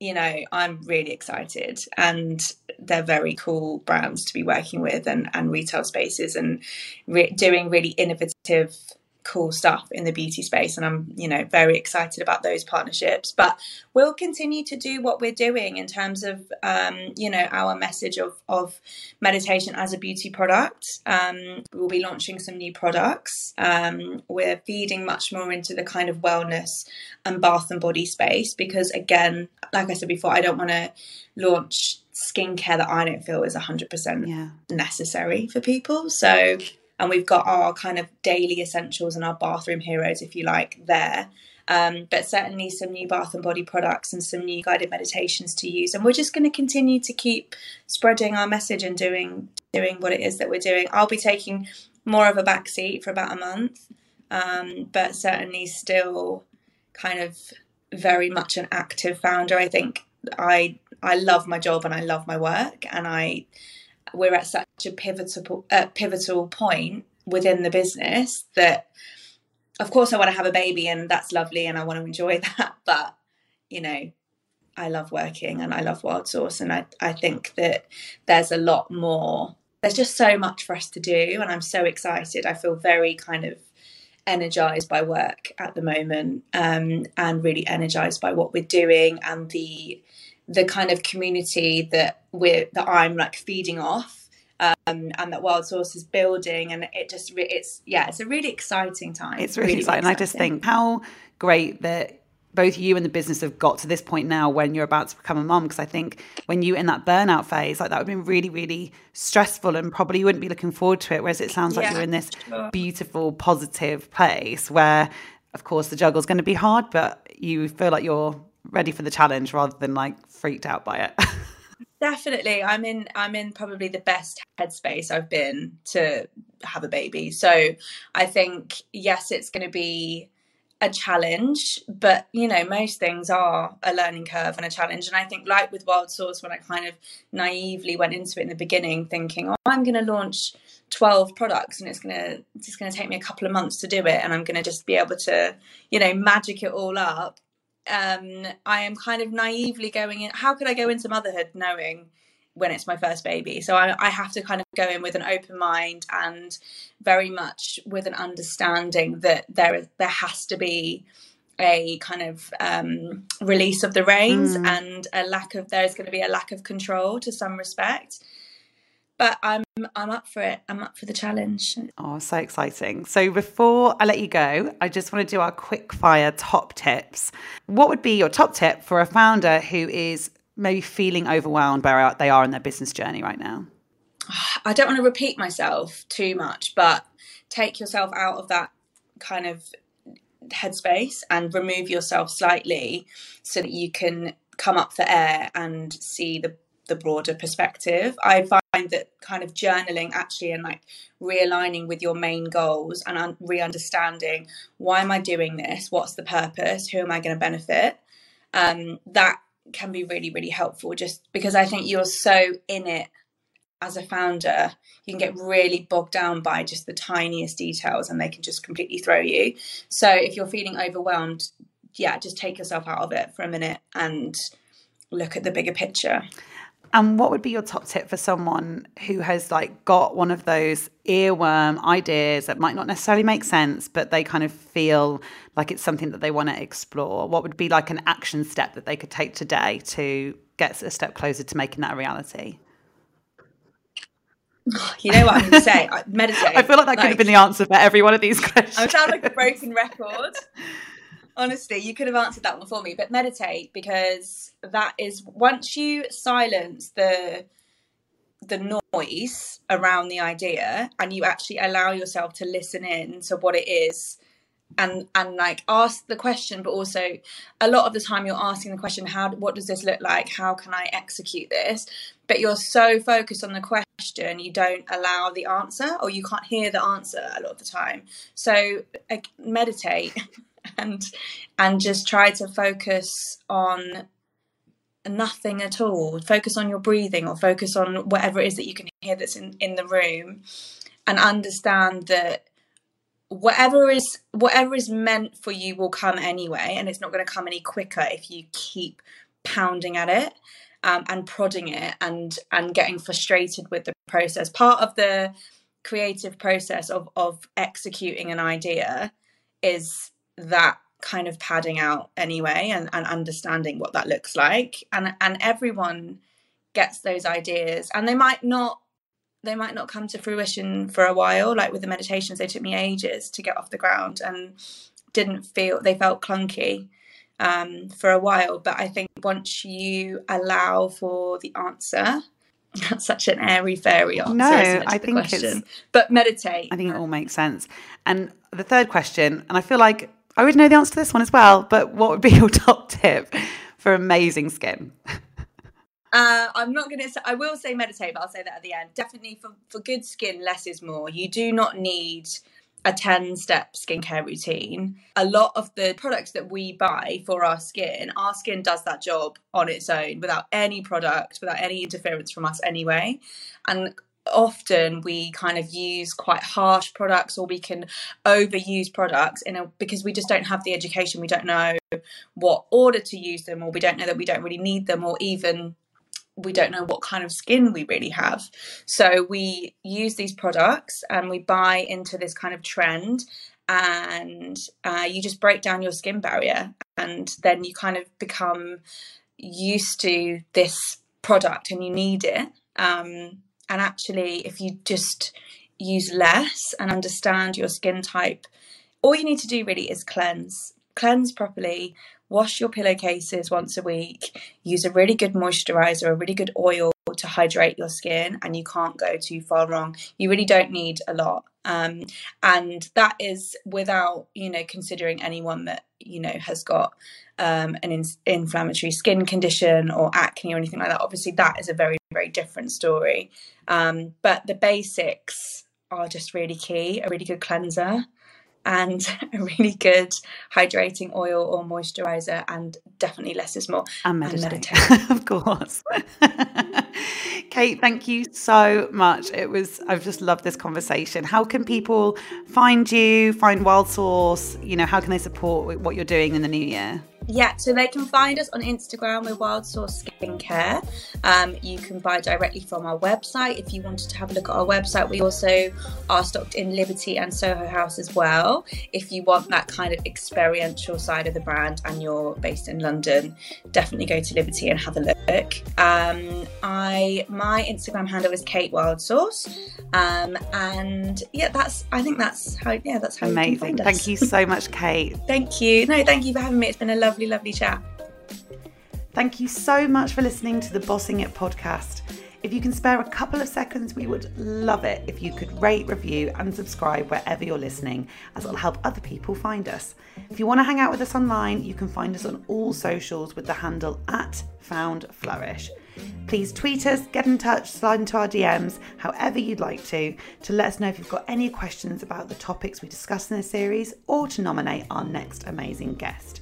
you know, I'm really excited and they're very cool brands to be working with and, and retail spaces and re- doing really innovative cool stuff in the beauty space and I'm you know very excited about those partnerships. But we'll continue to do what we're doing in terms of um, you know our message of of meditation as a beauty product. Um, we'll be launching some new products. Um, we're feeding much more into the kind of wellness and bath and body space because again like I said before I don't want to launch skincare that I don't feel is 100% yeah. necessary for people. So and we've got our kind of daily essentials and our bathroom heroes, if you like, there. Um, but certainly some new bath and body products and some new guided meditations to use. And we're just going to continue to keep spreading our message and doing doing what it is that we're doing. I'll be taking more of a back seat for about a month, um, but certainly still kind of very much an active founder. I think I I love my job and I love my work, and I we're at such a pivotal uh, pivotal point within the business that of course I want to have a baby and that's lovely and I want to enjoy *laughs* that but you know I love working and I love wild source and I, I think that there's a lot more there's just so much for us to do and I'm so excited. I feel very kind of energized by work at the moment um, and really energized by what we're doing and the the kind of community that we're that I'm like feeding off um, and that Wild Source is building, and it just it's yeah, it's a really exciting time. It's really, really exciting. exciting. I just think how great that both you and the business have got to this point now when you're about to become a mom because I think when you in that burnout phase like that would have been really really stressful and probably you wouldn't be looking forward to it whereas it sounds like yeah, you're in this sure. beautiful positive place where of course the juggle's going to be hard but you feel like you're ready for the challenge rather than like freaked out by it. *laughs* Definitely. I'm in I'm in probably the best headspace I've been to have a baby. So I think yes, it's going to be a challenge, but you know, most things are a learning curve and a challenge. And I think, like with Wild Source, when I kind of naively went into it in the beginning, thinking, "Oh, I'm going to launch 12 products, and it's going to it's going to take me a couple of months to do it, and I'm going to just be able to, you know, magic it all up." Um, I am kind of naively going in. How could I go into motherhood knowing when it's my first baby? So I, I have to kind of go in with an open mind and very much with an understanding that there is there has to be a kind of um, release of the reins mm. and a lack of there's going to be a lack of control to some respect but I'm I'm up for it. I'm up for the challenge. Oh, so exciting. So before I let you go, I just want to do our quick fire top tips. What would be your top tip for a founder who is maybe feeling overwhelmed by where they are in their business journey right now? *sighs* I don't want to repeat myself too much, but take yourself out of that kind of headspace and remove yourself slightly so that you can come up for air and see the the broader perspective. I find that kind of journaling actually and like realigning with your main goals and re-understanding why am I doing this? What's the purpose? Who am I going to benefit? Um, that can be really really helpful just because I think you're so in it as a founder, you can get really bogged down by just the tiniest details and they can just completely throw you. So if you're feeling overwhelmed, yeah, just take yourself out of it for a minute and look at the bigger picture. And what would be your top tip for someone who has like got one of those earworm ideas that might not necessarily make sense, but they kind of feel like it's something that they want to explore? What would be like an action step that they could take today to get a step closer to making that a reality? You know what I'm going to say? *laughs* meditate. I feel like that could have been the answer for every one of these questions. I sound like a broken record. *laughs* Honestly, you could have answered that one for me, but meditate because that is once you silence the the noise around the idea and you actually allow yourself to listen in to what it is and and like ask the question but also a lot of the time you're asking the question how what does this look like? How can i execute this? But you're so focused on the question you don't allow the answer or you can't hear the answer a lot of the time. So like, meditate *laughs* and and just try to focus on nothing at all. Focus on your breathing or focus on whatever it is that you can hear that's in in the room and understand that whatever is whatever is meant for you will come anyway and it's not going to come any quicker if you keep pounding at it um, and prodding it and and getting frustrated with the process. Part of the creative process of of executing an idea is that kind of padding out anyway and, and understanding what that looks like and and everyone gets those ideas and they might not they might not come to fruition for a while. Like with the meditations, they took me ages to get off the ground and didn't feel they felt clunky um, for a while. But I think once you allow for the answer, *laughs* that's such an airy fairy answer. No, I think question. it's. But meditate. I think it all makes sense. And the third question, and I feel like I would know the answer to this one as well. But what would be *laughs* your top tip for amazing skin? Uh, I'm not going to say, I will say meditate, but I'll say that at the end. Definitely for, for good skin, less is more. You do not need a 10 step skincare routine. A lot of the products that we buy for our skin, our skin does that job on its own without any product, without any interference from us anyway. And often we kind of use quite harsh products or we can overuse products in a because we just don't have the education we don't know what order to use them or we don't know that we don't really need them or even we don't know what kind of skin we really have. So we use these products and we buy into this kind of trend, and uh, you just break down your skin barrier, and then you kind of become used to this product and you need it. Um, and actually, if you just use less and understand your skin type, all you need to do really is cleanse. Cleanse properly, wash your pillowcases once a week, use a really good moisturizer, a really good oil to hydrate your skin, and you can't go too far wrong. You really don't need a lot. Um, and that is without, you know, considering anyone that, you know, has got um, an in- inflammatory skin condition or acne or anything like that. Obviously, that is a very, very different story. Um, but the basics are just really key a really good cleanser and *laughs* a really good hydrating oil or moisturizer and definitely less is more. And meditate, and meditate. *laughs* of course. *laughs* Kate thank you so much. It was i've just loved this conversation. How can people find you find wild source? You know how can they support what you're doing in the new year Yeah, so they can find us on Instagram with Wild Source Skincare. Um, you can buy directly from our website if you wanted to have a look at our website. We also are stocked in Liberty and Soho House as well. If you want that kind of experiential side of the brand and you're based in London, definitely go to Liberty and have a look. Um, I my Instagram handle is Kate Wild Source, um, and yeah, that's I think that's how yeah that's how amazing. You thank you so much, Kate. *laughs* thank you. No, thank you for having me. It's been a lovely, lovely chat. Thank you so much for listening to the Bossing It podcast. If you can spare a couple of seconds, we would love it if you could rate, review, and subscribe wherever you're listening, as it'll help other people find us. If you want to hang out with us online, you can find us on all socials with the handle at Found Flourish. Please tweet us, get in touch, slide into our DMs, however you'd like to, to let us know if you've got any questions about the topics we discuss in this series or to nominate our next amazing guest.